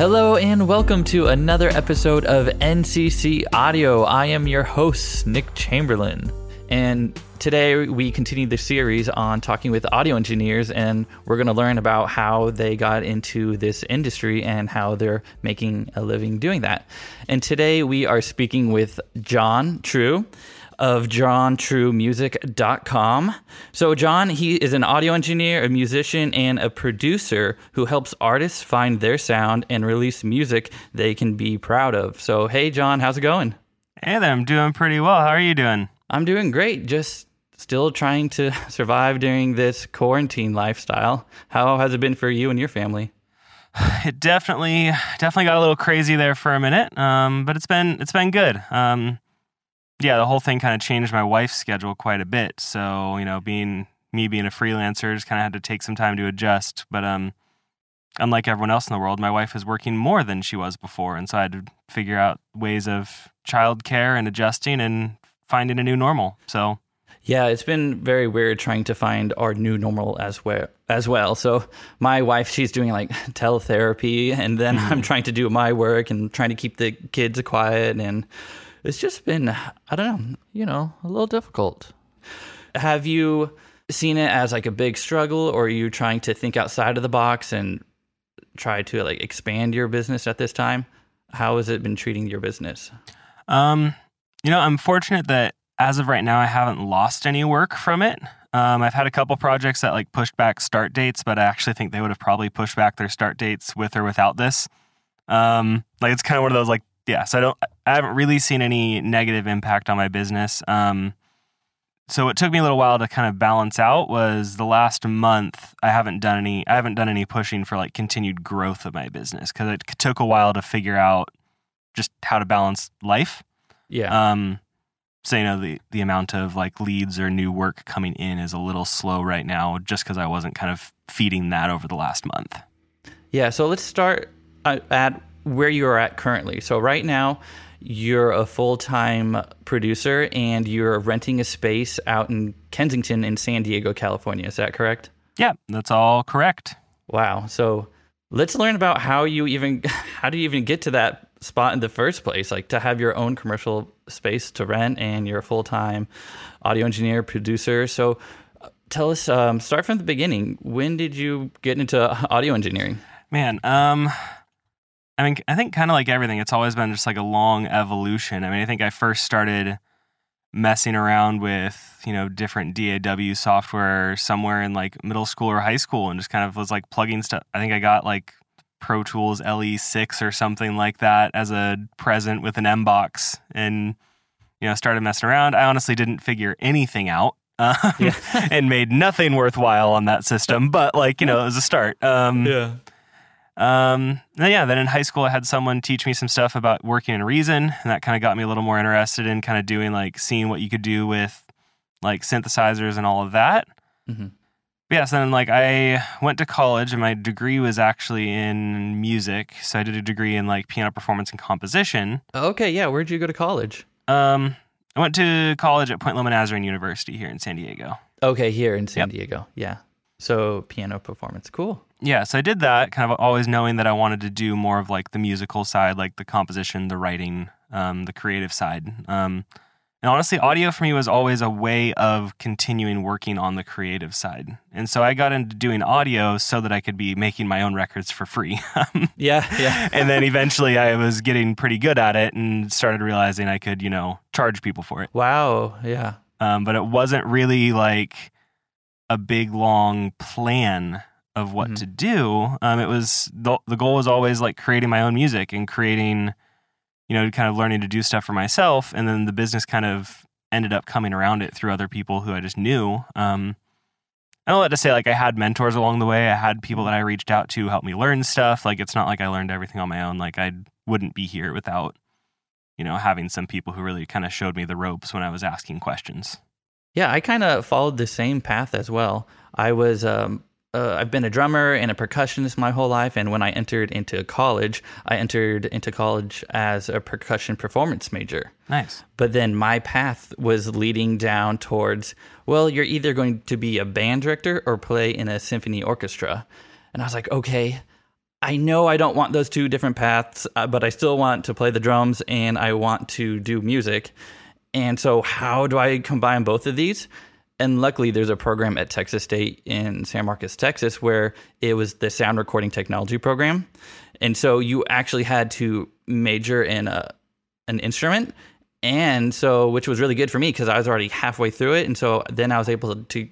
Hello and welcome to another episode of NCC Audio. I am your host, Nick Chamberlain. And today we continue the series on talking with audio engineers, and we're going to learn about how they got into this industry and how they're making a living doing that. And today we are speaking with John True of johntruemusic.com. So, John, he is an audio engineer, a musician, and a producer who helps artists find their sound and release music they can be proud of. So, hey, John, how's it going? Hey there, I'm doing pretty well. How are you doing? I'm doing great. Just still trying to survive during this quarantine lifestyle. How has it been for you and your family? It definitely, definitely got a little crazy there for a minute, um, but it's been it's been good. Um, yeah, the whole thing kind of changed my wife's schedule quite a bit. So you know, being me being a freelancer, just kind of had to take some time to adjust. But um, unlike everyone else in the world, my wife is working more than she was before, and so I had to figure out ways of childcare and adjusting and finding a new normal. So yeah, it's been very weird trying to find our new normal as well. As well, so my wife, she's doing like teletherapy, and then mm-hmm. I'm trying to do my work and trying to keep the kids quiet, and it's just been, I don't know, you know, a little difficult. Have you seen it as like a big struggle, or are you trying to think outside of the box and try to like expand your business at this time? How has it been treating your business? Um, you know, I'm fortunate that as of right now, I haven't lost any work from it. Um, I've had a couple projects that like pushed back start dates, but I actually think they would have probably pushed back their start dates with or without this. Um, like it's kind of one of those like yeah. So I don't I haven't really seen any negative impact on my business. Um, so what took me a little while to kind of balance out was the last month I haven't done any I haven't done any pushing for like continued growth of my business because it took a while to figure out just how to balance life. Yeah. Um, so you know the the amount of like leads or new work coming in is a little slow right now, just because I wasn't kind of feeding that over the last month. Yeah. So let's start uh, at where you are at currently. So right now, you're a full time producer and you're renting a space out in Kensington in San Diego, California. Is that correct? Yeah, that's all correct. Wow. So let's learn about how you even how do you even get to that spot in the first place like to have your own commercial space to rent and you're a full-time audio engineer producer so uh, tell us um, start from the beginning when did you get into audio engineering man um i mean i think kind of like everything it's always been just like a long evolution i mean i think i first started messing around with you know different daw software somewhere in like middle school or high school and just kind of was like plugging stuff i think i got like Pro Tools LE6 or something like that as a present with an M box and you know started messing around. I honestly didn't figure anything out. Um, yeah. and made nothing worthwhile on that system, but like you know, it was a start. Um, yeah. Um, yeah, then in high school, I had someone teach me some stuff about working in Reason, and that kind of got me a little more interested in kind of doing like seeing what you could do with like synthesizers and all of that. Mm-hmm yeah, so then like I went to college and my degree was actually in music. So I did a degree in like piano performance and composition. Okay, yeah. Where'd you go to college? Um, I went to college at Point Loma Nazarene University here in San Diego. Okay, here in San yep. Diego. Yeah. So piano performance, cool. Yeah, so I did that, kind of always knowing that I wanted to do more of like the musical side, like the composition, the writing, um, the creative side. Um, and honestly, audio for me was always a way of continuing working on the creative side. And so I got into doing audio so that I could be making my own records for free. yeah, yeah. and then eventually I was getting pretty good at it and started realizing I could, you know, charge people for it. Wow, yeah. Um, but it wasn't really like a big, long plan of what mm-hmm. to do. Um, it was the, the goal was always like creating my own music and creating – you know, kind of learning to do stuff for myself. And then the business kind of ended up coming around it through other people who I just knew. Um, I don't like to say like I had mentors along the way. I had people that I reached out to help me learn stuff. Like it's not like I learned everything on my own. Like I wouldn't be here without, you know, having some people who really kind of showed me the ropes when I was asking questions. Yeah, I kind of followed the same path as well. I was um, uh, I've been a drummer and a percussionist my whole life. And when I entered into college, I entered into college as a percussion performance major. Nice. But then my path was leading down towards, well, you're either going to be a band director or play in a symphony orchestra. And I was like, okay, I know I don't want those two different paths, uh, but I still want to play the drums and I want to do music. And so, how do I combine both of these? And luckily, there's a program at Texas State in San Marcos, Texas, where it was the sound recording technology program. And so, you actually had to major in a, an instrument. And so, which was really good for me because I was already halfway through it. And so, then I was able to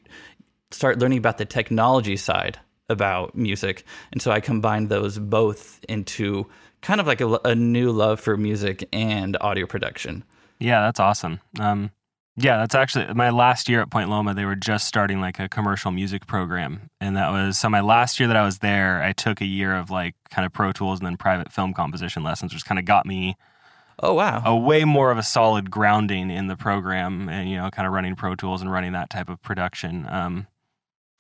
start learning about the technology side about music. And so I combined those both into kind of like a, a new love for music and audio production. Yeah, that's awesome. Um, yeah, that's actually my last year at Point Loma. They were just starting like a commercial music program. And that was so my last year that I was there, I took a year of like kind of Pro Tools and then private film composition lessons, which kind of got me. Oh, wow. A way more of a solid grounding in the program and, you know, kind of running Pro Tools and running that type of production. Um,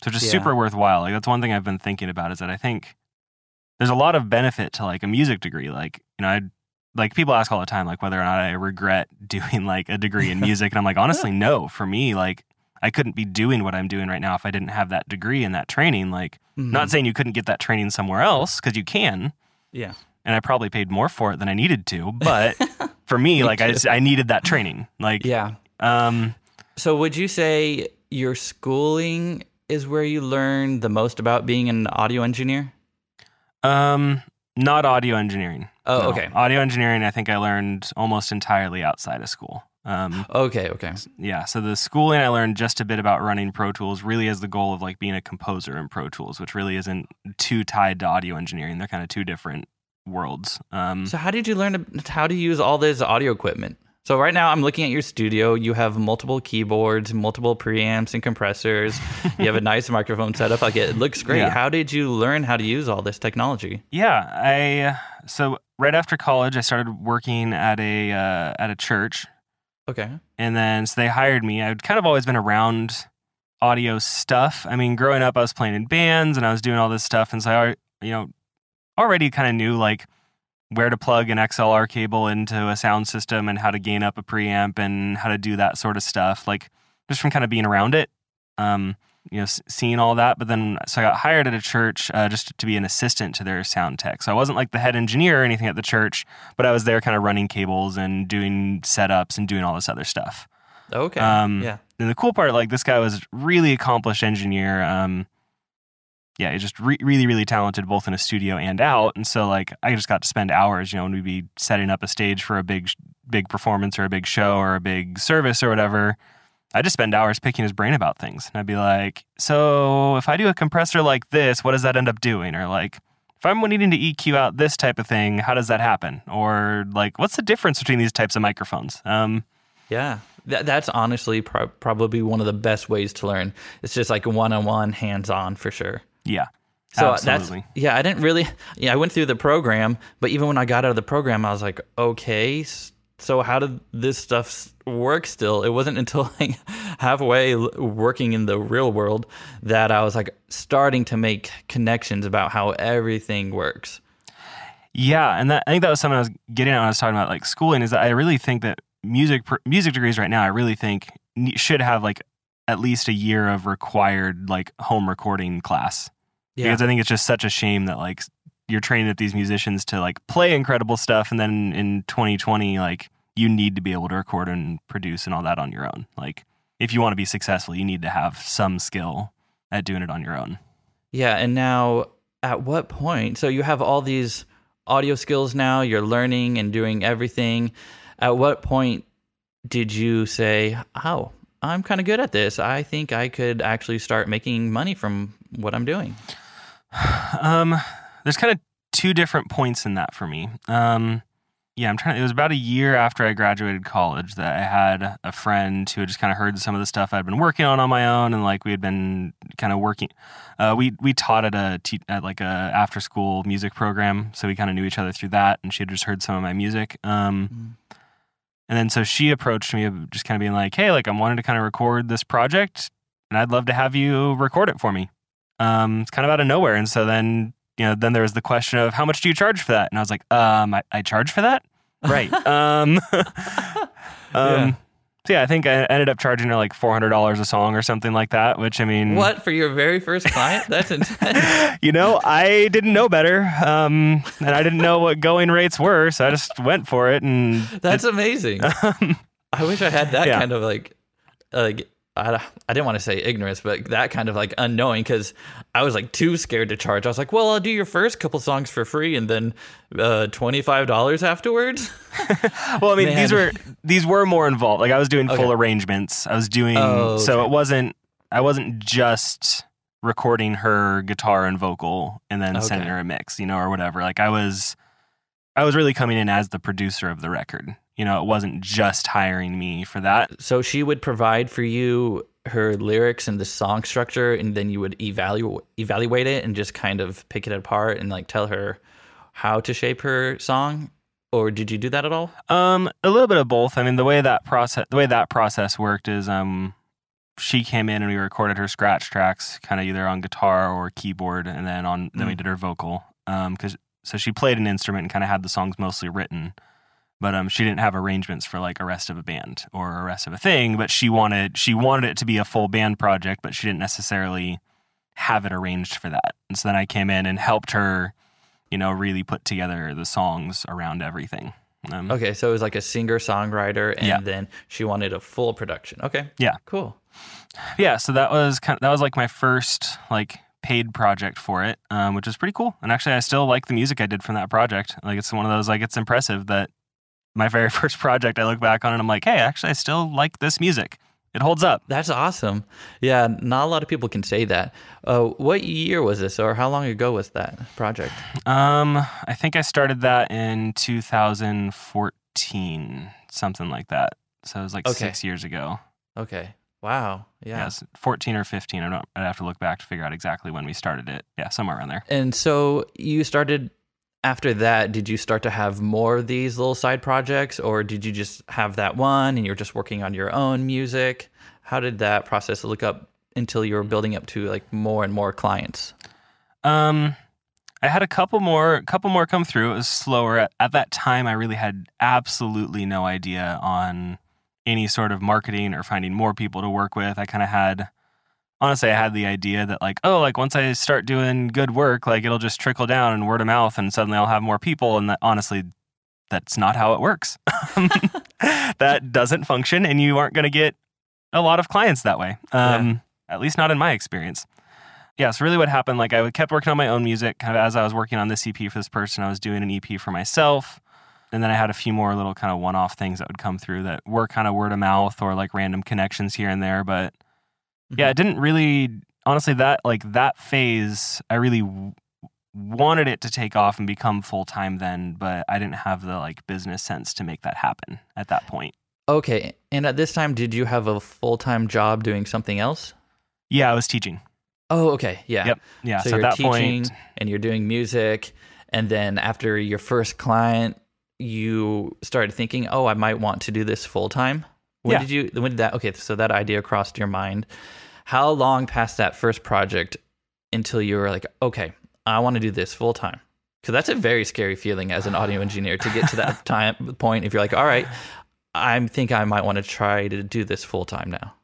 so just yeah. super worthwhile. Like that's one thing I've been thinking about is that I think there's a lot of benefit to like a music degree. Like, you know, I like people ask all the time like whether or not I regret doing like a degree in music and I'm like honestly no. For me, like I couldn't be doing what I'm doing right now if I didn't have that degree and that training. Like mm-hmm. not saying you couldn't get that training somewhere else cuz you can. Yeah. And I probably paid more for it than I needed to, but for me, like I, I needed that training. Like Yeah. Um so would you say your schooling is where you learn the most about being an audio engineer? Um, not audio engineering. Oh, no. okay. Audio engineering, I think I learned almost entirely outside of school. Um, okay, okay. Yeah, so the schooling I learned just a bit about running Pro Tools really has the goal of like being a composer in Pro Tools, which really isn't too tied to audio engineering. They're kind of two different worlds. Um, so how did you learn to, how to use all this audio equipment? So right now I'm looking at your studio. You have multiple keyboards, multiple preamps and compressors. you have a nice microphone setup. Like it looks great. Yeah. How did you learn how to use all this technology? Yeah, I so right after college I started working at a uh, at a church. Okay. And then so they hired me. I'd kind of always been around audio stuff. I mean, growing up I was playing in bands and I was doing all this stuff and so I you know already kind of knew like where to plug an XLR cable into a sound system and how to gain up a preamp and how to do that sort of stuff. Like just from kind of being around it, um, you know, seeing all that. But then, so I got hired at a church uh, just to be an assistant to their sound tech. So I wasn't like the head engineer or anything at the church, but I was there kind of running cables and doing setups and doing all this other stuff. Okay. Um, yeah. And the cool part, like this guy was really accomplished engineer. Um, yeah, he's just re- really, really talented both in a studio and out. And so, like, I just got to spend hours, you know, when we'd be setting up a stage for a big, big performance or a big show or a big service or whatever. I just spend hours picking his brain about things. And I'd be like, so if I do a compressor like this, what does that end up doing? Or like, if I'm needing to EQ out this type of thing, how does that happen? Or like, what's the difference between these types of microphones? Um, yeah, Th- that's honestly pro- probably one of the best ways to learn. It's just like one on one, hands on for sure. Yeah. So Absolutely. that's yeah. I didn't really. Yeah, I went through the program, but even when I got out of the program, I was like, okay, so how did this stuff work? Still, it wasn't until like halfway working in the real world that I was like starting to make connections about how everything works. Yeah, and that, I think that was something I was getting at when I was talking about like schooling. Is that I really think that music music degrees right now, I really think should have like at least a year of required like home recording class. Yeah. Because I think it's just such a shame that like you're training up these musicians to like play incredible stuff and then in 2020 like you need to be able to record and produce and all that on your own. Like if you want to be successful, you need to have some skill at doing it on your own. Yeah, and now at what point? So you have all these audio skills now, you're learning and doing everything. At what point did you say, "Oh, I'm kind of good at this. I think I could actually start making money from what I'm doing. Um, there's kind of two different points in that for me. Um, yeah, I'm trying. To, It was about a year after I graduated college that I had a friend who had just kind of heard some of the stuff I'd been working on on my own, and like we had been kind of working. Uh, we we taught at a at like a after school music program, so we kind of knew each other through that. And she had just heard some of my music. Um, mm. And then so she approached me, just kind of being like, "Hey, like I'm wanting to kind of record this project, and I'd love to have you record it for me." Um, it's kind of out of nowhere, and so then you know, then there was the question of how much do you charge for that? And I was like, um, I, I charge for that, right? um, um, yeah. So yeah, I think I ended up charging her like four hundred dollars a song or something like that. Which I mean, What for your very first client? That's intense. you know, I didn't know better, um, and I didn't know what going rates were, so I just went for it. And That's amazing. I wish I had that Yeah. kind of like, like I, I didn't want to say ignorance, but that kind of like unknowing because I was like too scared to charge. I was like, well, I'll do your first couple songs for free and then uh, twenty five dollars afterwards. well, I mean, these were these were more involved. Like I was doing full arrangements. I was doing Oh, so it wasn't. I wasn't just recording her guitar and vocal and then sending her a mix, you know, or whatever. Like I was, I was really coming in as the producer of the record. You know, it wasn't just hiring me for that. So she would provide for you her lyrics and the song structure, and then you would evaluate evaluate it and just kind of pick it apart and like tell her how to shape her song. Or did you do that at all? Um, a little bit of both. I mean, the way that process, the way that process worked is, um, she came in and we recorded her scratch tracks, kind of either on guitar or keyboard, and then on then we Mm. did her vocal. Um, because so she played an instrument and kind of had the songs mostly written, but um, she didn't have arrangements for like a rest of a band or a rest of a thing. But she wanted she wanted it to be a full band project, but she didn't necessarily have it arranged for that. And so then I came in and helped her, you know, really put together the songs around everything. Um, Okay, so it was like a singer songwriter, and Yeah. then she wanted a full production. Okay, Yeah. cool. yeah so that was kind of, that was like my first like paid project for it um, which was pretty cool and actually i still like the music i did from that project like it's one of those like it's impressive that my very first project i look back on and i'm like hey actually i still like this music it holds up That's awesome. Yeah, not a lot of people can say that. Uh, what year was this, or how long ago was that project? um i think i started that in 2014 something like that so it was like Okay. six years ago Okay. Wow. Yeah. yes 14 or 15 i don't i'd have to look back to figure out exactly when we started it yeah somewhere around there And so you started after that. Did you start to have more of these little side projects, or did you just have that one and you're just working on your own music? How did that process look up until you were building up to like more and more clients? Um, I had a couple more, couple more come through. It was slower at, at that time. I really had absolutely no idea on any sort of marketing or finding more people to work with. I kind of had, honestly, I had the idea that like, oh, like once I start doing good work, like it'll just trickle down and word of mouth, and suddenly I'll have more people. And that honestly, that's not how it works. that doesn't function, and you aren't going to get a lot of clients that way. Um, At least not in my experience yeah, so really what happened, like I kept working on my own music kind of as I was working on this EP for this person. I was doing an EP for myself. And then I had a few more little kind of one off things that would come through that were kind of word of mouth or like random connections here and there. But yeah, mm-hmm. it didn't really, honestly, that like that phase, I really w- wanted it to take off and become full time then, but I didn't have the like business sense to make that happen at that point. Okay. And at this time, did you have a full time job doing something else? Yeah, I was teaching. Oh, okay. Yeah. Yep. Yeah. So, So, you're at that teaching point, and you're doing music. And then after your first client, you started thinking, oh, I might want to do this full time. When Yeah. did you, when did that, okay, so that idea crossed your mind. How long past that first project until you were like, okay, I want to do this full time? Because that's a very scary feeling as an audio engineer to get to that time point. If you're like, all right, I think I might want to try to do this full time now.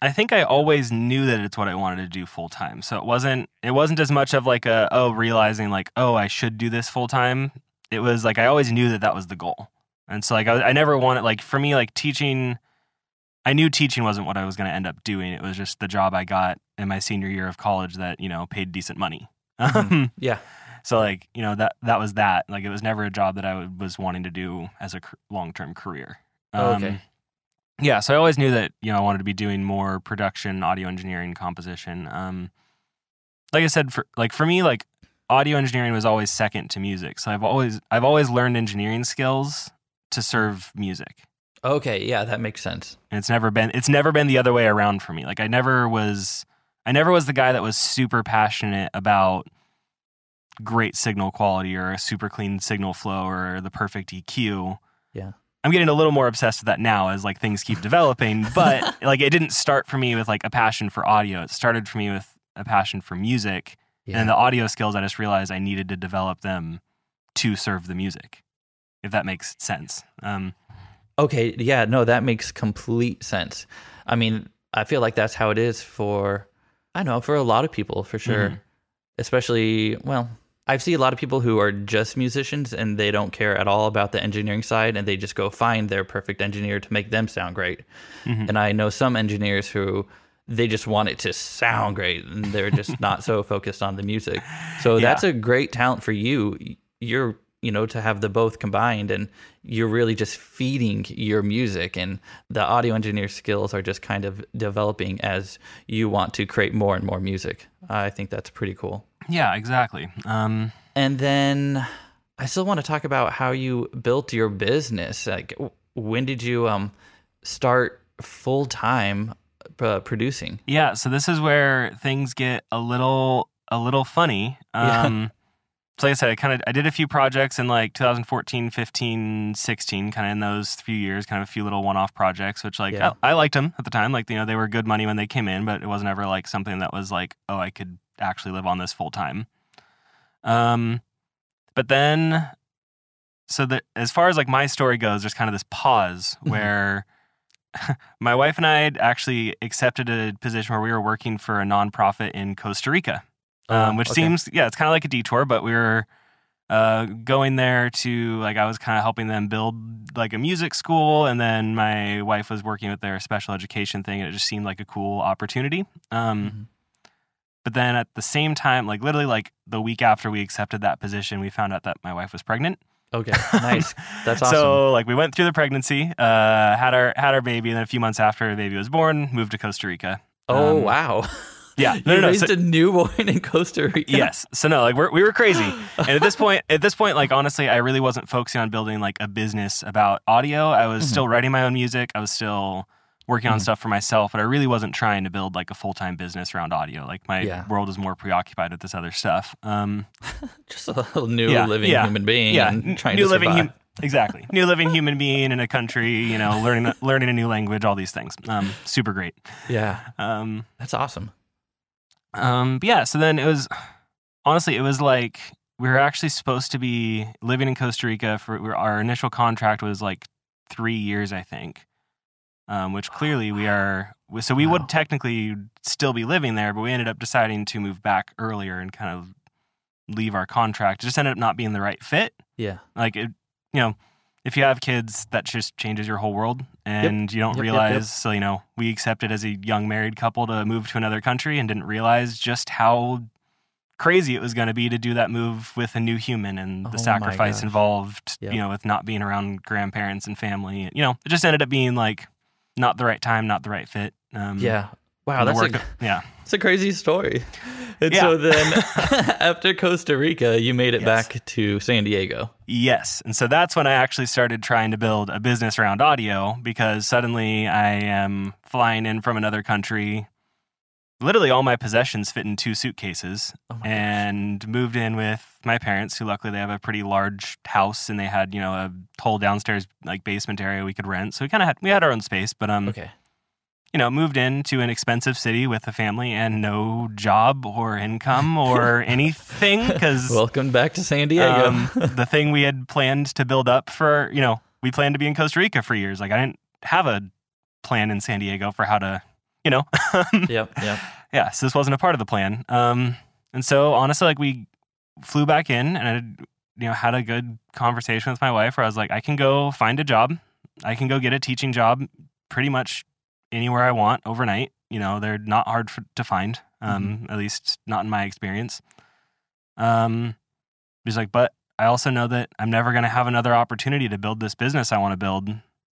I think I always knew that it's what I wanted to do full time. So it wasn't it wasn't as much of like a oh realizing like oh I should do this full time. It was like I always knew that that was the goal. And so like I, I never wanted like for me like teaching I knew teaching wasn't what I was going to end up doing. It was just the job I got in my senior year of college that, you know, paid decent money. Mhm. Yeah. so like, you know, that that was that. Like it was never a job that I was wanting to do as a long-term career. Oh, okay. Yeah, so I always knew that you know I wanted to be doing more production, audio engineering, composition. Um, like I said, for like for me, like audio engineering was always second to music. So I've always I've always learned engineering skills to serve music, Okay. Yeah, that makes sense. and it's never been it's never been the other way around for me. Like I never was I never was the guy that was super passionate about great signal quality or a super clean signal flow or the perfect EQ. Yeah. I'm getting a little more obsessed with that now as like things keep developing, but like it didn't start for me with like a passion for audio. It started for me with a passion for music. Yeah. And the audio skills I just realized I needed to develop them to serve the music. If that makes sense. Um Okay, yeah, no, that makes complete sense. I mean, I feel like that's how it is for I know, for a lot of people for sure. Mhm. Especially, well, I see a lot of people who are just musicians and they don't care at all about the engineering side and they just go find their perfect engineer to make them sound great. Mhm. And I know some engineers who they just want it to sound great and they're just not so focused on the music. So Yeah. that's a great talent for you. You're, you know, to have the both combined and you're really just feeding your music and the audio engineer skills are just kind of developing as you want to create more and more music. I think that's pretty cool. Yeah, exactly. Um, And then I still want to talk about how you built your business. Like, when did you um start full time uh, producing? yeah, so this is where things get a little a little funny. Yeah. So like I said, I kind of I did a few projects in like 2014, 15, 16, kind of in those few years, kind of a few little one-off projects, which like Yeah. I, I liked them at the time. Like you know they were good money when they came in, but it wasn't ever like something that was like oh I could actually live on this full time. Um, but then, so that as far as like my story goes, there's kind of this pause Mhm. where my wife and I had actually accepted a position where we were working for a nonprofit in Costa Rica, um, which okay. seems yeah, it's kind of like a detour, but we were uh, going there to like I was kind of helping them build like a music school, and then my wife was working with their special education thing, and it just seemed like a cool opportunity. Um, Mhm. But then at the same time, like literally like the week after we accepted that position, we found out that my wife was pregnant. Okay, nice. That's awesome. So like we went through the pregnancy, uh, had our had our baby, and then a few months after the baby was born, moved to Costa Rica. oh um, wow. Yeah, you no, no, no. raised So- a newborn in Costa Rica. yes. So no, like we're, we were crazy. And at this point, at this point, like honestly, I really wasn't focusing on building like a business about audio. I was Mhm. still writing my own music. I was still working on Mhm. stuff for myself, but I really wasn't trying to build like a full time business around audio. Like my Yeah. world is more preoccupied with this other stuff. Um, Just a little new Yeah, living yeah, human being. yeah, and trying new to living hum- exactly new living human being in a country. You know, learning learning a new language, all these things. Um, super great. yeah, Um, that's awesome. Um, but yeah, so then it was honestly, it was like we were actually supposed to be living in Costa Rica for we were- our initial contract was like three years, I think. Um, which clearly we are, so we Wow. would technically still be living there, but we ended up deciding to move back earlier and kind of leave our contract. It just ended up not being the right fit. Yeah. Like, it, you know, if you have kids, that just changes your whole world, and you don't Yep, yep, realize. yep. So, you know, we accepted as a young married couple to move to another country, and didn't realize just how crazy it was going to be to do that move with a new human and Oh the my sacrifice involved. Yep. You know, with not being around grandparents and family. You know, it just ended up being like not the right time, not the right fit. Um, Yeah. Wow, that's a, yeah. That's a crazy story. And Yeah. so then after Costa Rica, you made it Yes. back to San Diego. Yes. And so that's when I actually started trying to build a business around audio because suddenly I am flying in from another country. Literally, all my possessions fit in two suitcases Oh my gosh. and moved in with my parents, who luckily they have a pretty large house and they had, you know, a whole downstairs like basement area we could rent. So we kind of had, we had our own space, but, um, Okay. You know, moved into an expensive city with a family and no job or income or anything because Welcome back to San Diego. um, the thing we had planned to build up for, you know, we planned to be in Costa Rica for years. Like I didn't have a plan in San Diego for how to, you know, yep, yep. yeah. So this wasn't a part of the plan. Um, and so honestly, like we flew back in and I, you know, had a good conversation with my wife where I was like, I can go find a job. I can go get a teaching job pretty much anywhere I want overnight. You know, they're not hard for, to find, um, at least not in my experience. Um, he's like, but I also know that I'm never going to have another opportunity to build this business I want to build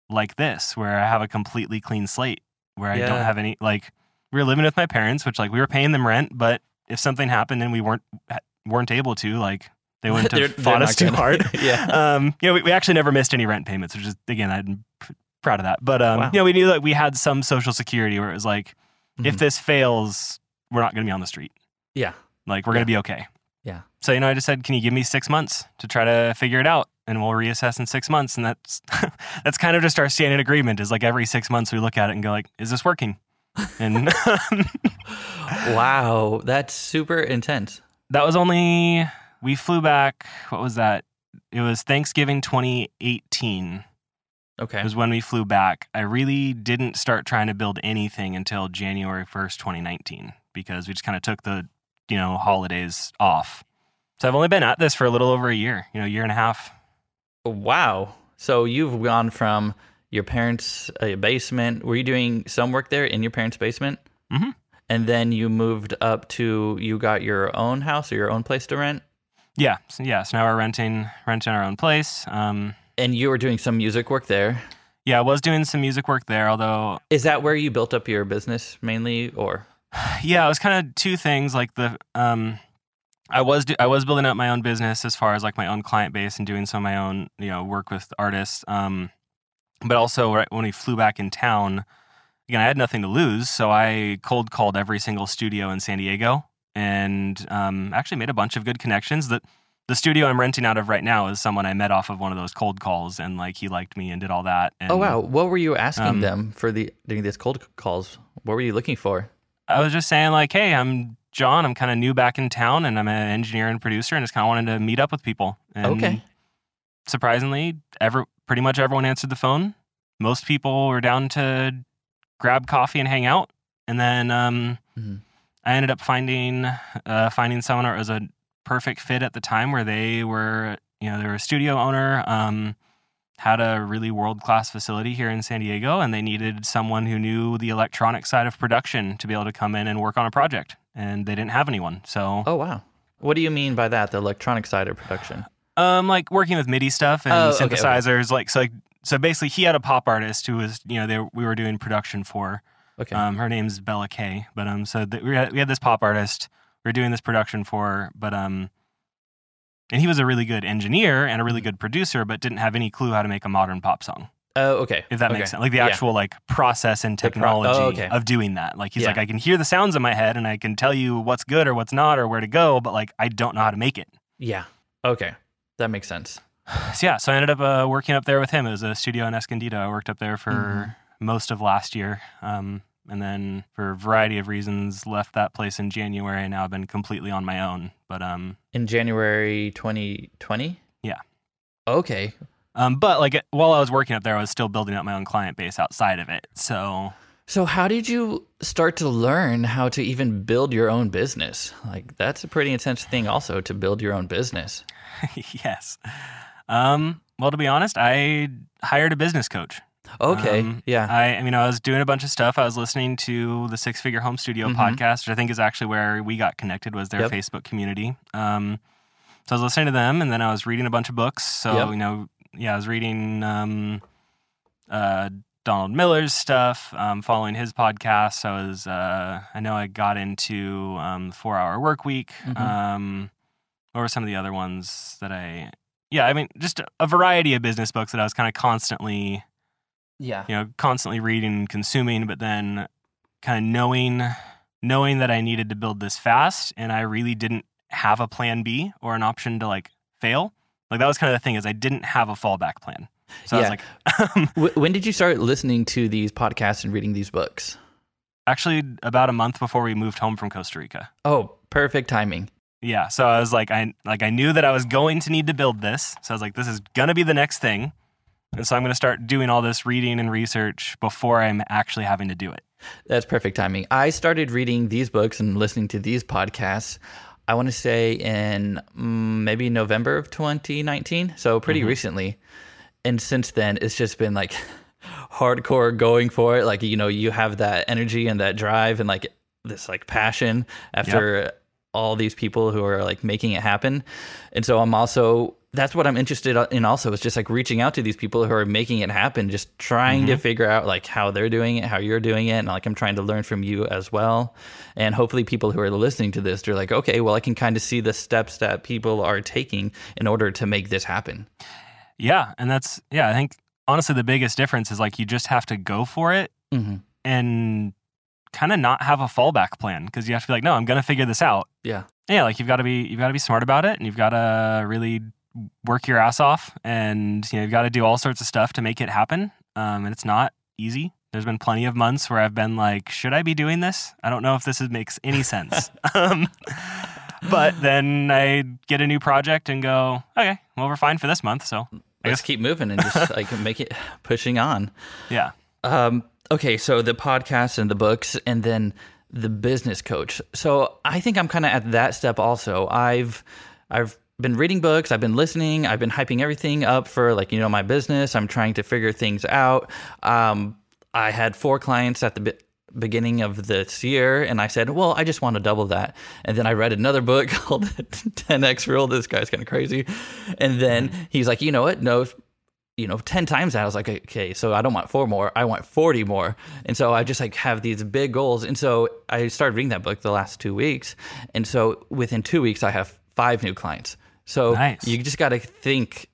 like this, where I have a completely clean slate, where I don't have any, like, we were living with my parents, which, like, we were paying them rent, but if something happened and we weren't, weren't able to, like, they wouldn't have fought us too hard. yeah. Um, you know, we, we actually never missed any rent payments, which is, again, I'm proud of that. But, um, Wow. you know, we knew that we had some social security where it was like, if Mhm. this fails, we're not going to be on the street. yeah. Like we're gonna be okay. Yeah. So you know, I just said, can you give me six months to try to figure it out, and we'll reassess in six months. And that's that's kind of just our standing agreement. Is like every six months we look at it and go like, is this working? And Wow, that's super intense. that was only we flew back. What was that? It was Thanksgiving 2018. Okay. was when we flew back. I really didn't start trying to build anything until January 1st, 2019, because we just kind of took the, you know, holidays off. So I've only been at this for a little over a year, you know, year and a half. Wow. So you've gone from your parents' uh, basement. Were you doing some work there in your parents' basement? Mhm. And then you moved up to you got your own house or your own place to rent, Yeah, so, yeah. So now we're renting renting our own place. Um, and you were doing some music work there. yeah, I was doing some music work there, although Is that where you built up your business mainly, or yeah, it was kind of two things. Like the um, I was do- I was building up my own business as far as like my own client base and doing some of my own you know work with artists. Um, but also right when we flew back in town, again I had nothing to lose, so I cold called every single studio in San Diego and um, actually made a bunch of good connections. That the studio I'm renting out of right now is someone I met off of one of those cold calls, and like he liked me and did all that. And oh wow, what were you asking um, them for the doing these cold calls? What were you looking for? I was just saying like, hey, I'm John. I'm kind of new back in town, and I'm an engineer and producer, and just kind of wanted to meet up with people. And Okay. Surprisingly, every pretty much everyone answered the phone. Most people were down to grab coffee and hang out, and then um, Mhm. I ended up finding uh, finding someone that was a perfect fit at the time, where they were, you know, they were a studio owner. Um, had a really world class facility here in San Diego, and they needed someone who knew the electronic side of production to be able to come in and work on a project. And they didn't have anyone. So, Oh wow, what do you mean by that? The electronic side of production? um, like working with MIDI stuff and Oh, okay, okay. synthesizers, like so, like so. Basically, he had a pop artist who was, you know, they, we were doing production for. Okay. Um, her name's Bella Kay, but um, so th- we had, we had this pop artist we were doing this production for, but um, and he was a really good engineer and a Mm-hmm. really good producer, but didn't have any clue how to make a modern pop song. oh okay. if that Okay. makes sense. Like the Yeah. actual like process and The pro- technology oh, okay. of doing that. Like he's Yeah. like, I can hear the sounds in my head and I can tell you what's good or what's not or where to go, but like I don't know how to make it. Yeah. Okay. That makes sense. So yeah, so I ended up uh, working up there with him. It was a studio in Escondido. I worked up there for Mm-hmm. most of last year. Um, and then for a variety of reasons left that place in January and now I've been completely on my own. But um In January 2020? Yeah. Okay. um but like while I was working up there I was still building up my own client base outside of it. So So how did you start to learn how to even build your own business? Like that's a pretty intense thing also to build your own business. yes. Um, well, to be honest, I hired a business coach. Okay. Um, yeah. I, I mean, I was doing a bunch of stuff. I was listening to the Six Figure Home Studio Mhm. podcast, which I think is actually where we got connected. Was their Yep. Facebook community. Um, so I was listening to them, and then I was reading a bunch of books. So Yep. you know, yeah, I was reading um, uh, Donald Miller's stuff, um, following his podcast. I was, uh, I know, I got into um, Four Hour Work Week. Mhm. Um, what were some of the other ones that I? Yeah, I mean, just a variety of business books that I was kind of constantly yeah. you know constantly reading and consuming but then kind of knowing knowing that i needed to build this fast and i really didn't have a plan b or an option to like fail like that was kind of the thing is i didn't have a fallback plan so i was like um, when did you start listening to these podcasts and reading these books? actually about a month before we moved home from costa rica Oh, perfect timing. yeah so i was like i like i knew that i was going to need to build this so i was like this is gonna be the next thing and so i'm gonna start doing all this reading and research before i'm actually having to do it That's perfect timing. I started reading these books and listening to these podcasts. I want to say in mm, maybe November of 2019, so pretty recently. And since then, it's just been like hardcore going for it. Like you know, you have that energy and that drive and like this like passion after all these people who are like making it happen. And so I'm also that's what I'm interested in also is just like reaching out to these people who are making it happen, just trying to figure out like how they're doing it, how you're doing it, and like I'm trying to learn from you as well. And hopefully people who are listening to this, they're like, okay, well I can kind of see the steps that people are taking in order to make this happen. Yeah, and that's yeah. I think honestly the biggest difference is like you just have to go for it Mm-hmm. and kind of not have a fallback plan because you have to be like, no, I'm gonna figure this out. Yeah. Yeah, like you've got to be you've got to be smart about it, and you've got to really work your ass off, and you know you've got to do all sorts of stuff to make it happen. Um, and it's not easy. There's been plenty of months where I've been like, should I be doing this? I don't know if this is, makes any sense. um, but then I get a new project and go, okay, well we're fine for this month, so I let's keep moving and just like make it pushing on. Yeah. Um, okay, so the podcast and the books, and then the business coach. So I think I'm kind of at that step also. I've I've been reading books, I've been listening, I've been hyping everything up for like you know my business. I'm trying to figure things out. Um, I had four clients at the beginning of this year, and I said, well, I just want to double that. And then I read another book called 10x Rule. This guy's kind of crazy. And then he's like, you know what? No, you know 10 times that i was like okay so i don't want four more i want 40 more and so i just like have these big goals and so i started reading that book the last two weeks and so within two weeks i have five new clients so Nice. you just got to think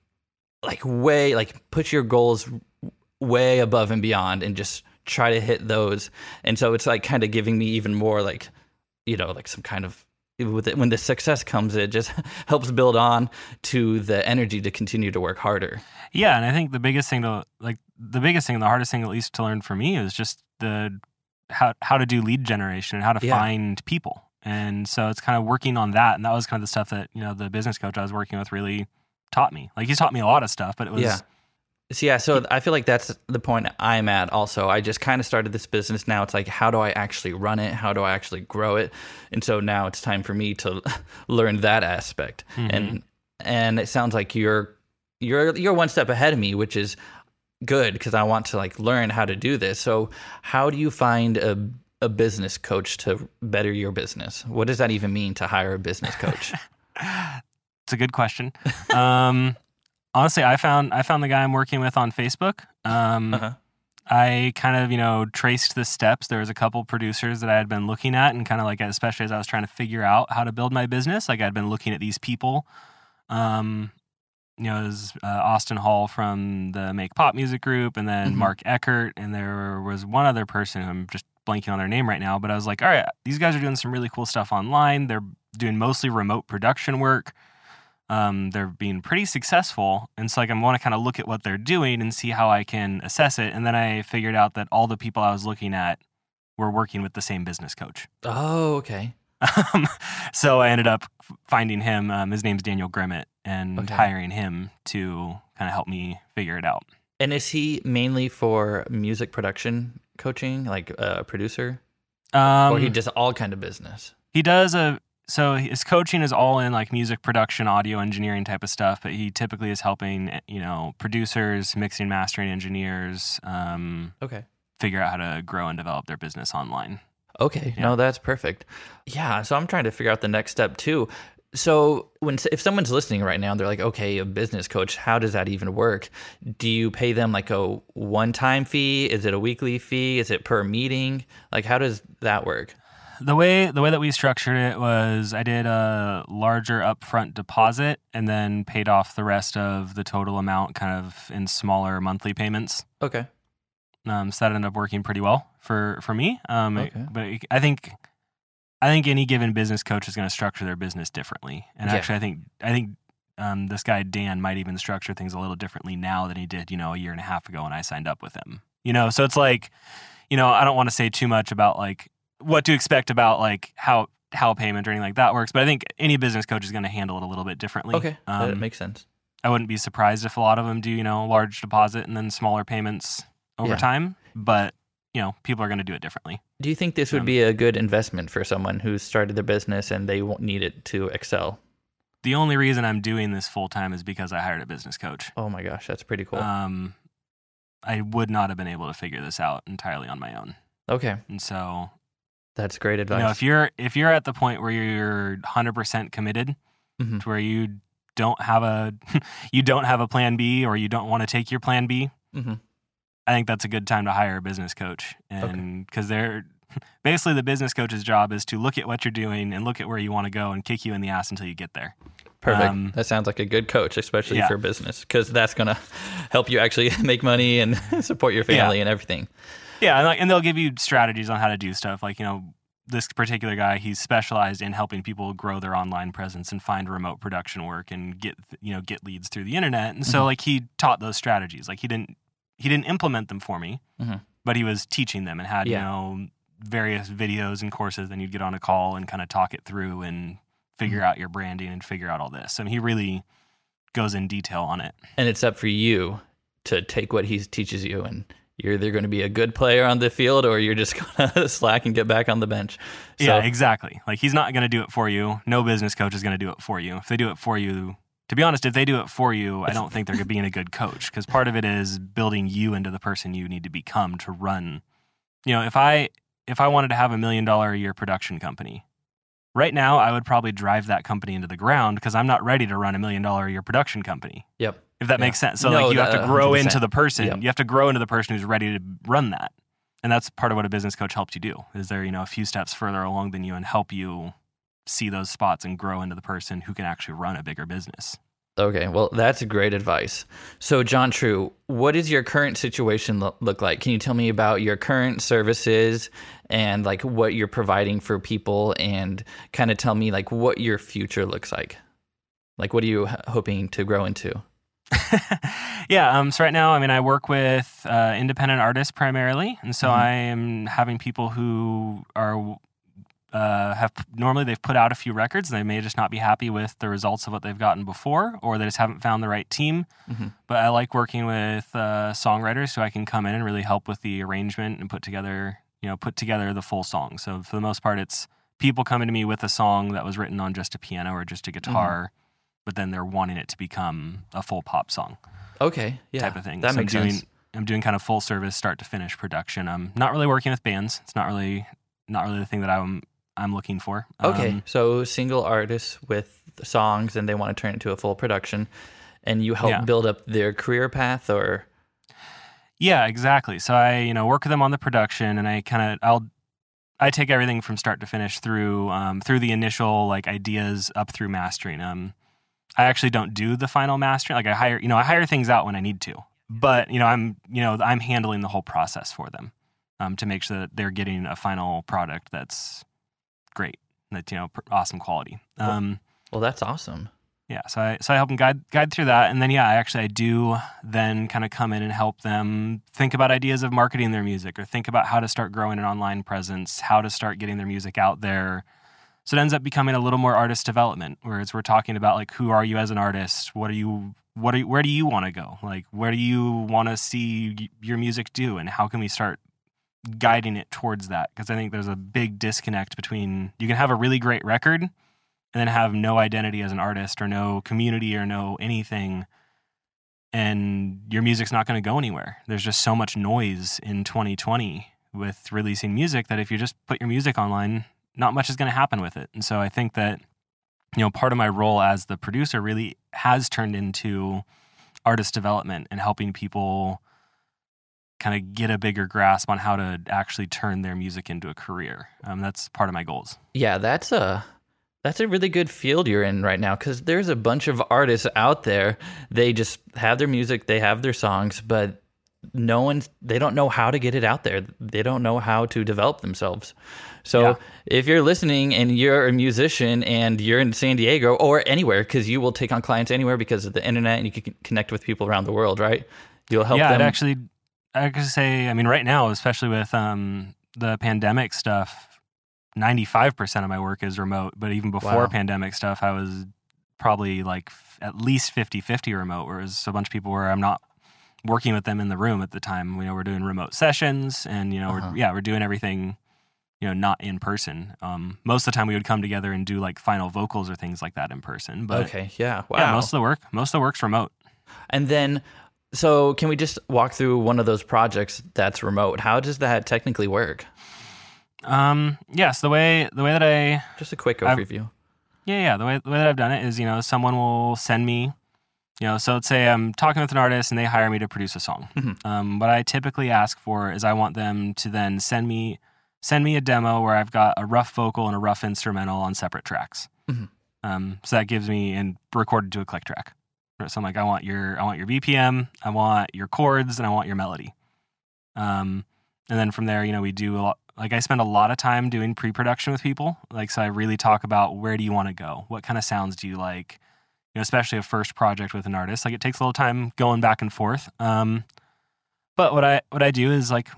like way like put your goals way above and beyond and just try to hit those and so it's like kind of giving me even more like you know like some kind of with it, when the success comes it just helps build on to the energy to continue to work harder Yeah, and I think the biggest thing to like the biggest thing, and the hardest thing at least to learn for me is just the how how to do lead generation and how to Yeah. find people. And so it's kind of working on that, and that was kind of the stuff that you know the business coach I was working with really taught me. Like he's taught me a lot of stuff, but it was Yeah. So yeah, so I feel like that's the point I'm at also. I just kind of started this business now. It's like how do I actually run it? How do I actually grow it? And so now it's time for me to learn that aspect. Mm-hmm. And and it sounds like you're you're you're one step ahead of me, which is good because I want to like learn how to do this. So how do you find a a business coach to better your business? What does that even mean to hire a business coach? it's a good question. um, honestly, I found I found the guy I'm working with on Facebook. Um, Uh-huh. I kind of, you know, traced the steps. There was a couple producers that I had been looking at, and kind of like, especially as I was trying to figure out how to build my business, like I'd been looking at these people. Um, you know, there's uh, Austin Hull from the Make Pop Music Group, and then Mhm. Mark Eckert, and there was one other person who I'm just blanking on their name right now. But I was like, all right, these guys are doing some really cool stuff online. They're doing mostly remote production work. Um, they're being pretty successful, and so like I want to kind of look at what they're doing and see how I can assess it. And then I figured out that all the people I was looking at were working with the same business coach. oh, okay. Um, so I ended up finding him. Um, his name's Daniel Grimmett, and Okay. hiring him to kind of help me figure it out. And is he mainly for music production coaching, like a producer, Um, or he does all kind of business? he does a so his coaching is all in like music production, audio engineering type of stuff. But he typically is helping you know producers, mixing, mastering engineers, um, Okay. figure out how to grow and develop their business online. Okay. Yeah. No, that's perfect. Yeah. So I'm trying to figure out the next step too. So when if someone's listening right now, they're like, okay, a business coach, how does that even work? Do you pay them like a one-time fee? Is it a weekly fee? Is it per meeting? Like, how does that work? the way the way that we structured it was I did a larger upfront deposit and then paid off the rest of the total amount kind of in smaller monthly payments. Okay. Um, so that ended up working pretty well for for me. Um, Okay. but I think I think any given business coach is going to structure their business differently. And Yeah. actually, I think I think um, this guy Dan might even structure things a little differently now than he did, you know, a year and a half ago when I signed up with him. You know, so it's like, you know, I don't want to say too much about like what to expect about like how how payment or anything like that works, but I think any business coach is going to handle it a little bit differently. Okay. that Um, makes sense. I wouldn't be surprised if a lot of them do, you know, large deposit and then smaller payments over Yeah. time. But, you know, people are going to do it differently. Do you think this would um, be a good investment for someone who's started their business and they won't need it to excel? The only reason I'm doing this full time is because I hired a business coach. Oh my gosh, that's pretty cool. Um, I would not have been able to figure this out entirely on my own. okay, And so, that's great you advice. know, if you're if you're at the point where you're 100% committed Mhm. to where you don't have a you don't have a plan B or you don't want to take your plan B, Mhm. I think that's a good time to hire a business coach. And because they're basically the business coach's job is to look at what you're doing and look at where you want to go and kick you in the ass until you get there. Perfect. Um, that sounds like a good coach, especially yeah. for business, because that's going to help you actually make money and support your family and everything. Yeah, and, like, and they'll give you strategies on how to do stuff. Like you know, this particular guy, he's specialized in helping people grow their online presence and find remote production work and get you know get leads through the internet. And so Mhm. like he taught those strategies. Like he didn't he didn't implement them for me, Mhm. but he was teaching them and had Yeah. you know various videos and courses. Then you'd get on a call and kind of talk it through and figure Mm-hmm. out your branding and figure out all this. I mean, he really goes in detail on it. And it's up for you to take what he teaches you and you're either going to be a good player on the field or you're just going to slack and get back on the bench. So, yeah, exactly. Like he's not going to do it for you. No business coach is going to do it for you. If they do it for you, to be honest, if they do it for you, I don't think they're being a good coach because part of it is building you into the person you need to become to run. You know, if I if I wanted to have a million dollar a year production company, right now I would probably drive that company into the ground because I'm not ready to run a million dollar a year production company. Yep. If that Yeah. makes sense. So No, like you have to grow 100%. into the person. Yep. You have to grow into the person who's ready to run that. And that's part of what a business coach helps you do. Is they're, you know, a few steps further along than you and help you see those spots and grow into the person who can actually run a bigger business. Okay, well, that's great advice. So, John True, what does your current situation lo- look like? Can you tell me about your current services and like what you're providing for people and kind of tell me like what your future looks like? Like, what are you h- hoping to grow into? yeah. Um, so right now, I mean, I work with uh, independent artists primarily, and so Mhm. I am having people who are uh, have normally they've put out a few records and they may just not be happy with the results of what they've gotten before, or they just haven't found the right team. Mhm. But I like working with uh, songwriters so I can come in and really help with the arrangement and put together, you know, put together the full song. So for the most part, it's people coming to me with a song that was written on just a piano or just a guitar, but then they're wanting it to become a full pop song Okay, yeah, type of thing. That So makes I'm doing, sense. I'm doing kind of full service, start to finish production. I'm not really working with bands. It's not really not really the thing that I'm I'm looking for. Okay, Um, so single artists with songs and they want to turn it into a full production, and you help Yeah. build up their career path, or yeah, exactly. So I you know work with them on the production, and I kind of I'll I take everything from start to finish through um, through the initial like ideas up through mastering. Um, I actually don't do the final mastering. Like I hire you know I hire things out when I need to, but you know I'm you know I'm handling the whole process for them um, to make sure that they're getting a final product that's great, that's you know pr- awesome quality. Um, well, that's awesome. yeah, so I so I help them guide guide through that, and then yeah, I actually I do then kind of come in and help them think about ideas of marketing their music, or think about how to start growing an online presence, how to start getting their music out there. So it ends up becoming a little more artist development, whereas we're talking about like who are you as an artist, what are you, what are, you- where do you want to go, like where do you want to see your music do, and how can we start guiding it towards that? Because I think there's a big disconnect between you can have a really great record and then have no identity as an artist or no community or no anything and your music's not going to go anywhere there's just so much noise in 2020 with releasing music that if you just put your music online not much is going to happen with it and so i think that you know part of my role as the producer really has turned into artist development and helping people kind of get a bigger grasp on how to actually turn their music into a career um, that's part of my goals Yeah, that's a that's a really good field you're in right now because there's a bunch of artists out there. They just have their music, they have their songs, but no one they don't know how to get it out there. They don't know how to develop themselves. So Yeah. if you're listening and you're a musician and you're in San Diego or anywhere, because you will take on clients anywhere because of the internet and you can connect with people around the world, right? You'll help yeah, them. it actually, I could say, I mean, right now, especially with um, the pandemic stuff, 95% of my work is remote. But even before Wow. pandemic stuff, I was probably like f- at least 50 50 remote, whereas a bunch of people where I'm not working with them in the room at the time. You know, we're doing remote sessions and, you know, Uh-huh. we're, yeah, we're doing everything, you know, not in person. Um, most of the time we would come together and do like final vocals or things like that in person. But okay, yeah, wow. yeah, most of the work, most of the work's remote. And then, so can we just walk through one of those projects that's remote? How does that technically work? Um, yes, the way the way that I Just a quick I've- overview. yeah yeah the way the way that I've done it is you know someone will send me, you know, so let's say I'm talking with an artist and they hire me to produce a song. Mhm. Um, what I typically ask for is I want them to then send me send me a demo where I've got a rough vocal and a rough instrumental on separate tracks. Mhm. Um, so that gives me and recorded to a click track. So I'm like, I want your I want your BPM, I want your chords, and I want your melody. Um, and then from there, you know, we do a lot. Like I spend a lot of time doing pre-production with people. Like, so I really talk about where do you want to go? What kind of sounds do you like? You know, especially a first project with an artist. Like it takes a little time going back and forth. Um, but what I what I do is like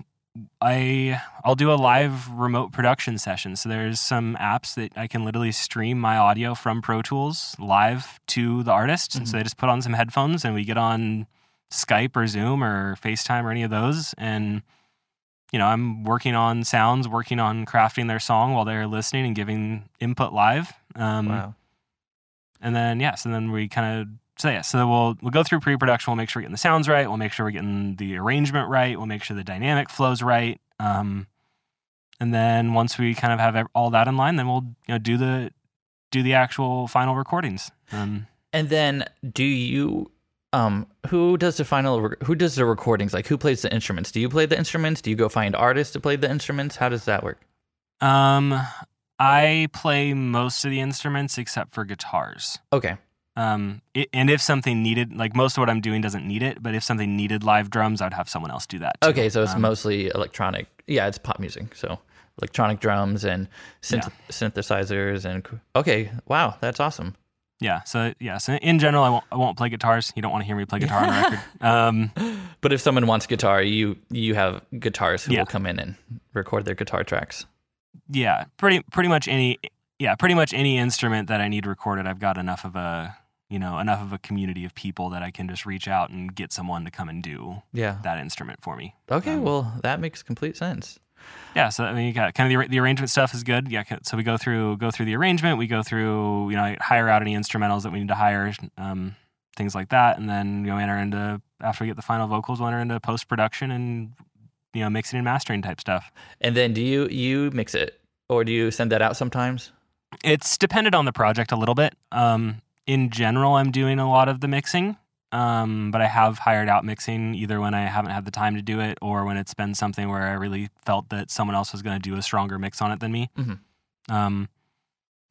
I I'll do a live remote production session. So there's some apps that I can literally stream my audio from Pro Tools live to the artist. Mm-hmm. So they just put on some headphones and we get on Skype or Zoom or FaceTime or any of those and you know, I'm working on sounds, working on crafting their song while they're listening and giving input live. Um, wow. and then yes, and then we kind of so yeah, so we'll we'll go through pre-production. We'll make sure we're getting the sounds right. We'll make sure we're getting the arrangement right. We'll make sure the dynamic flows right. Um, and then once we kind of have all that in line, then we'll you know do the do the actual final recordings. Um, And then do you um who does the final who does the recordings? Like who plays the instruments? Do you play the instruments? Do you go find artists to play the instruments? How does that work? um, I play most of the instruments except for guitars. Okay. Um, it, and if something needed, like most of what I'm doing doesn't need it, but if something needed live drums, I'd have someone else do that. too. Okay, so it's Um, mostly electronic. Yeah, it's pop music. So electronic drums and synth- synthesizers and okay, wow, that's awesome. Yeah. So yeah. So in general, I won't I won't play guitars. You don't want to hear me play guitar on a record. Um, But if someone wants guitar, you you have guitarists who Yeah. will come in and record their guitar tracks. yeah. Pretty pretty much any yeah pretty much any instrument that I need recorded, I've got enough of a you know enough of a community of people that I can just reach out and get someone to come and do Yeah. that instrument for me. Okay, Um, well, that makes complete sense. Yeah, so I mean, you got kind of the, the arrangement stuff is good. Yeah, so we go through go through the arrangement. We go through you know hire out any instrumentals that we need to hire, um, things like that, and then you know enter into after we get the final vocals, we'll enter into post production and you know mixing and mastering type stuff. And then do you you mix it or do you send that out sometimes? It's dependent on the project a little bit. Um, in general, I'm doing a lot of the mixing, um, but I have hired out mixing either when I haven't had the time to do it or when it's been something where I really felt that someone else was going to do a stronger mix on it than me. Mhm. Um,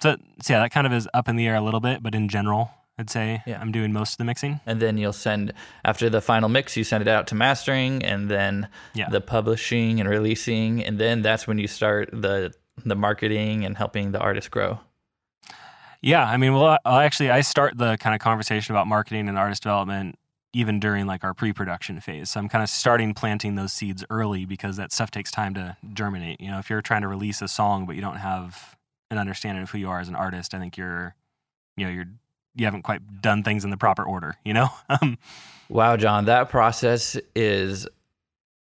so, so yeah, that kind of is up in the air a little bit, but in general, I'd say Yeah. I'm doing most of the mixing. And then you'll send after the final mix, you send it out to mastering and then Yeah. the publishing and releasing, and then that's when you start the the marketing and helping the artist grow. Yeah, I mean, well, I, actually, I start the kind of conversation about marketing and artist development even during like our pre-production phase. So I'm kind of starting planting those seeds early because that stuff takes time to germinate. You know, if you're trying to release a song but you don't have an understanding of who you are as an artist, I think you're, you know, you're you haven't quite done things in the proper order. You know, um, Wow, John, that process is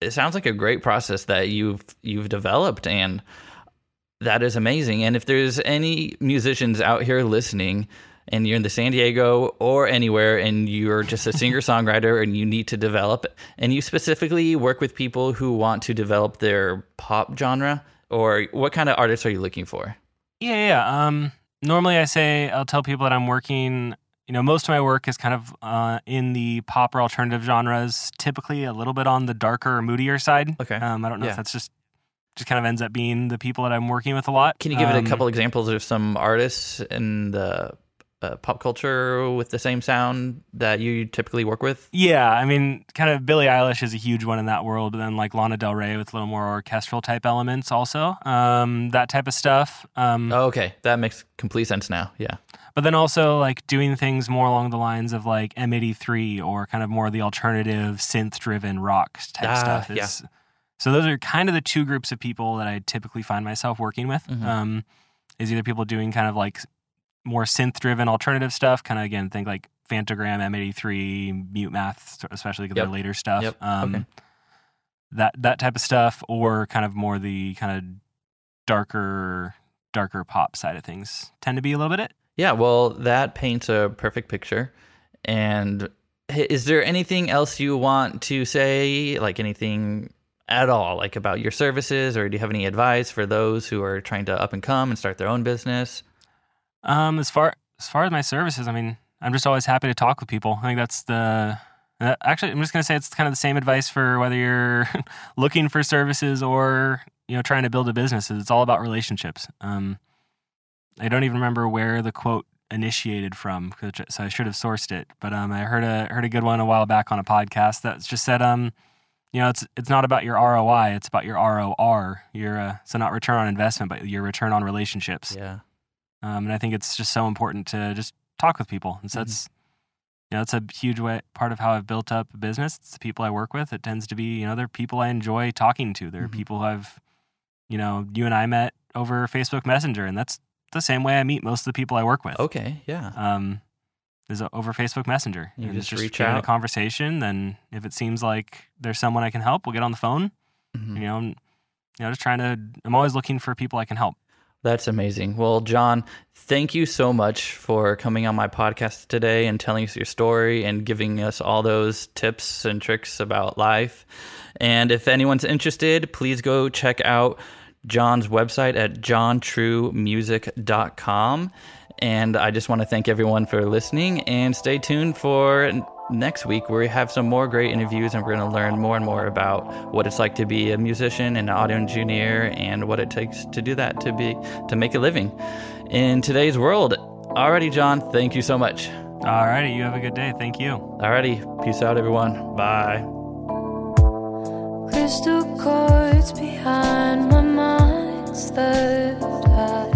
it sounds like a great process that you've you've developed and that is amazing. And if there's any musicians out here listening and you're in the San Diego or anywhere and you're just a singer-songwriter and you need to develop and you specifically work with people who want to develop their pop genre or what kind of artists are you looking for? Yeah, yeah. Um, normally, I say I'll tell people that I'm working. You know, most of my work is kind of uh, in the pop or alternative genres. Typically, a little bit on the darker, moodier side. Okay. Um, I don't know Yeah. if that's just just kind of ends up being the people that I'm working with a lot. Can you give it Um, a couple examples of some artists in the uh, pop culture with the same sound that you typically work with? Yeah, I mean, kind of Billie Eilish is a huge one in that world, but then like Lana Del Rey with a little more orchestral type elements, also um, that type of stuff. Um, Oh, okay, that makes complete sense now. Yeah. but then also like doing things more along the lines of like M83 or kind of more the alternative synth driven rock type Ah, stuff. yeah. So those are kind of the two groups of people that I typically find myself working with. Mhm. Um, is either people doing kind of like more synth driven alternative stuff, kind of again think like Phantogram, M83, Mute Math, especially Yep. their later stuff. Yep. Um, Okay. That that type of stuff, or kind of more the kind of darker darker pop side of things tend to be a little bit it. Yeah, well, that paints a perfect picture. And is there anything else you want to say, like anything at all, like about your services, or do you have any advice for those who are trying to up and come and start their own business? Um, as far as far as my services, I mean, I'm just always happy to talk with people. I think that's the actually, I'm just gonna say it's kind of the same advice for whether you're looking for services or you know trying to build a business. It's all about relationships. Um, I don't even remember where the quote initiated from, so I should have sourced it. But um, I heard a heard a good one a while back on a podcast that just said um. You know, it's it's not about your ROI; it's about your ROR. Your uh, so not return on investment, but your return on relationships. Yeah. Um, and I think it's just so important to just talk with people. And so Mhm. that's you know, it's a huge way, part of how I've built up a business. It's the people I work with. It tends to be, you know, they're people I enjoy talking to. They're Mhm. people who I've, you know, you and I met over Facebook Messenger, and that's the same way I meet most of the people I work with. Okay, yeah. Um, is over Facebook Messenger. You And just it's reach get in a conversation. Then, if it seems like there's someone I can help, we'll get on the phone. Mhm. You know, and, you know, just trying to. I'm always looking for people I can help. That's amazing. Well, John, thank you so much for coming on my podcast today and telling us your story and giving us all those tips and tricks about life. And if anyone's interested, please go check out John's website at johntruemusic.com. And I just want to thank everyone for listening and stay tuned for next week where we have some more great interviews and we're going to learn more and more about what it's like to be a musician and an audio engineer and what it takes to do that to be to make a living in today's world. Alrighty, John, thank you so much. All righty, you have a good day. Thank you. Alrighty, peace out, everyone. Bye. Crystal chords behind my mind's third eye.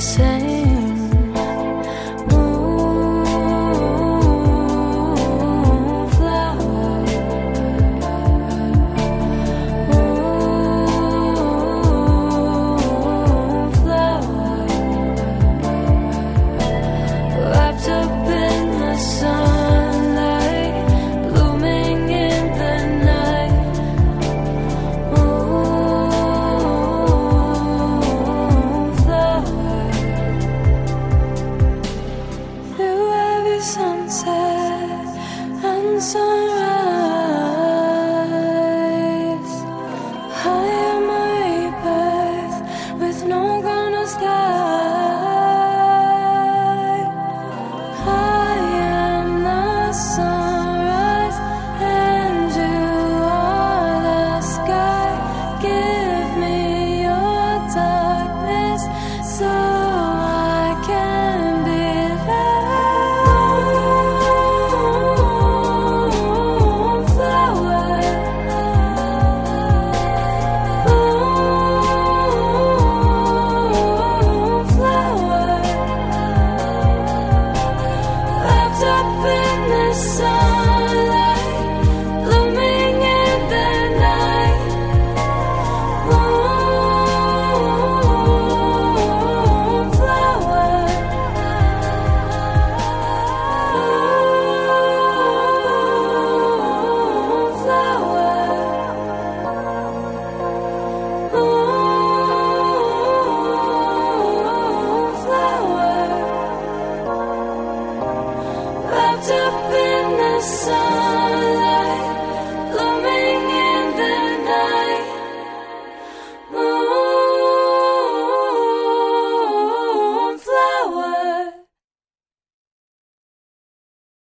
Same.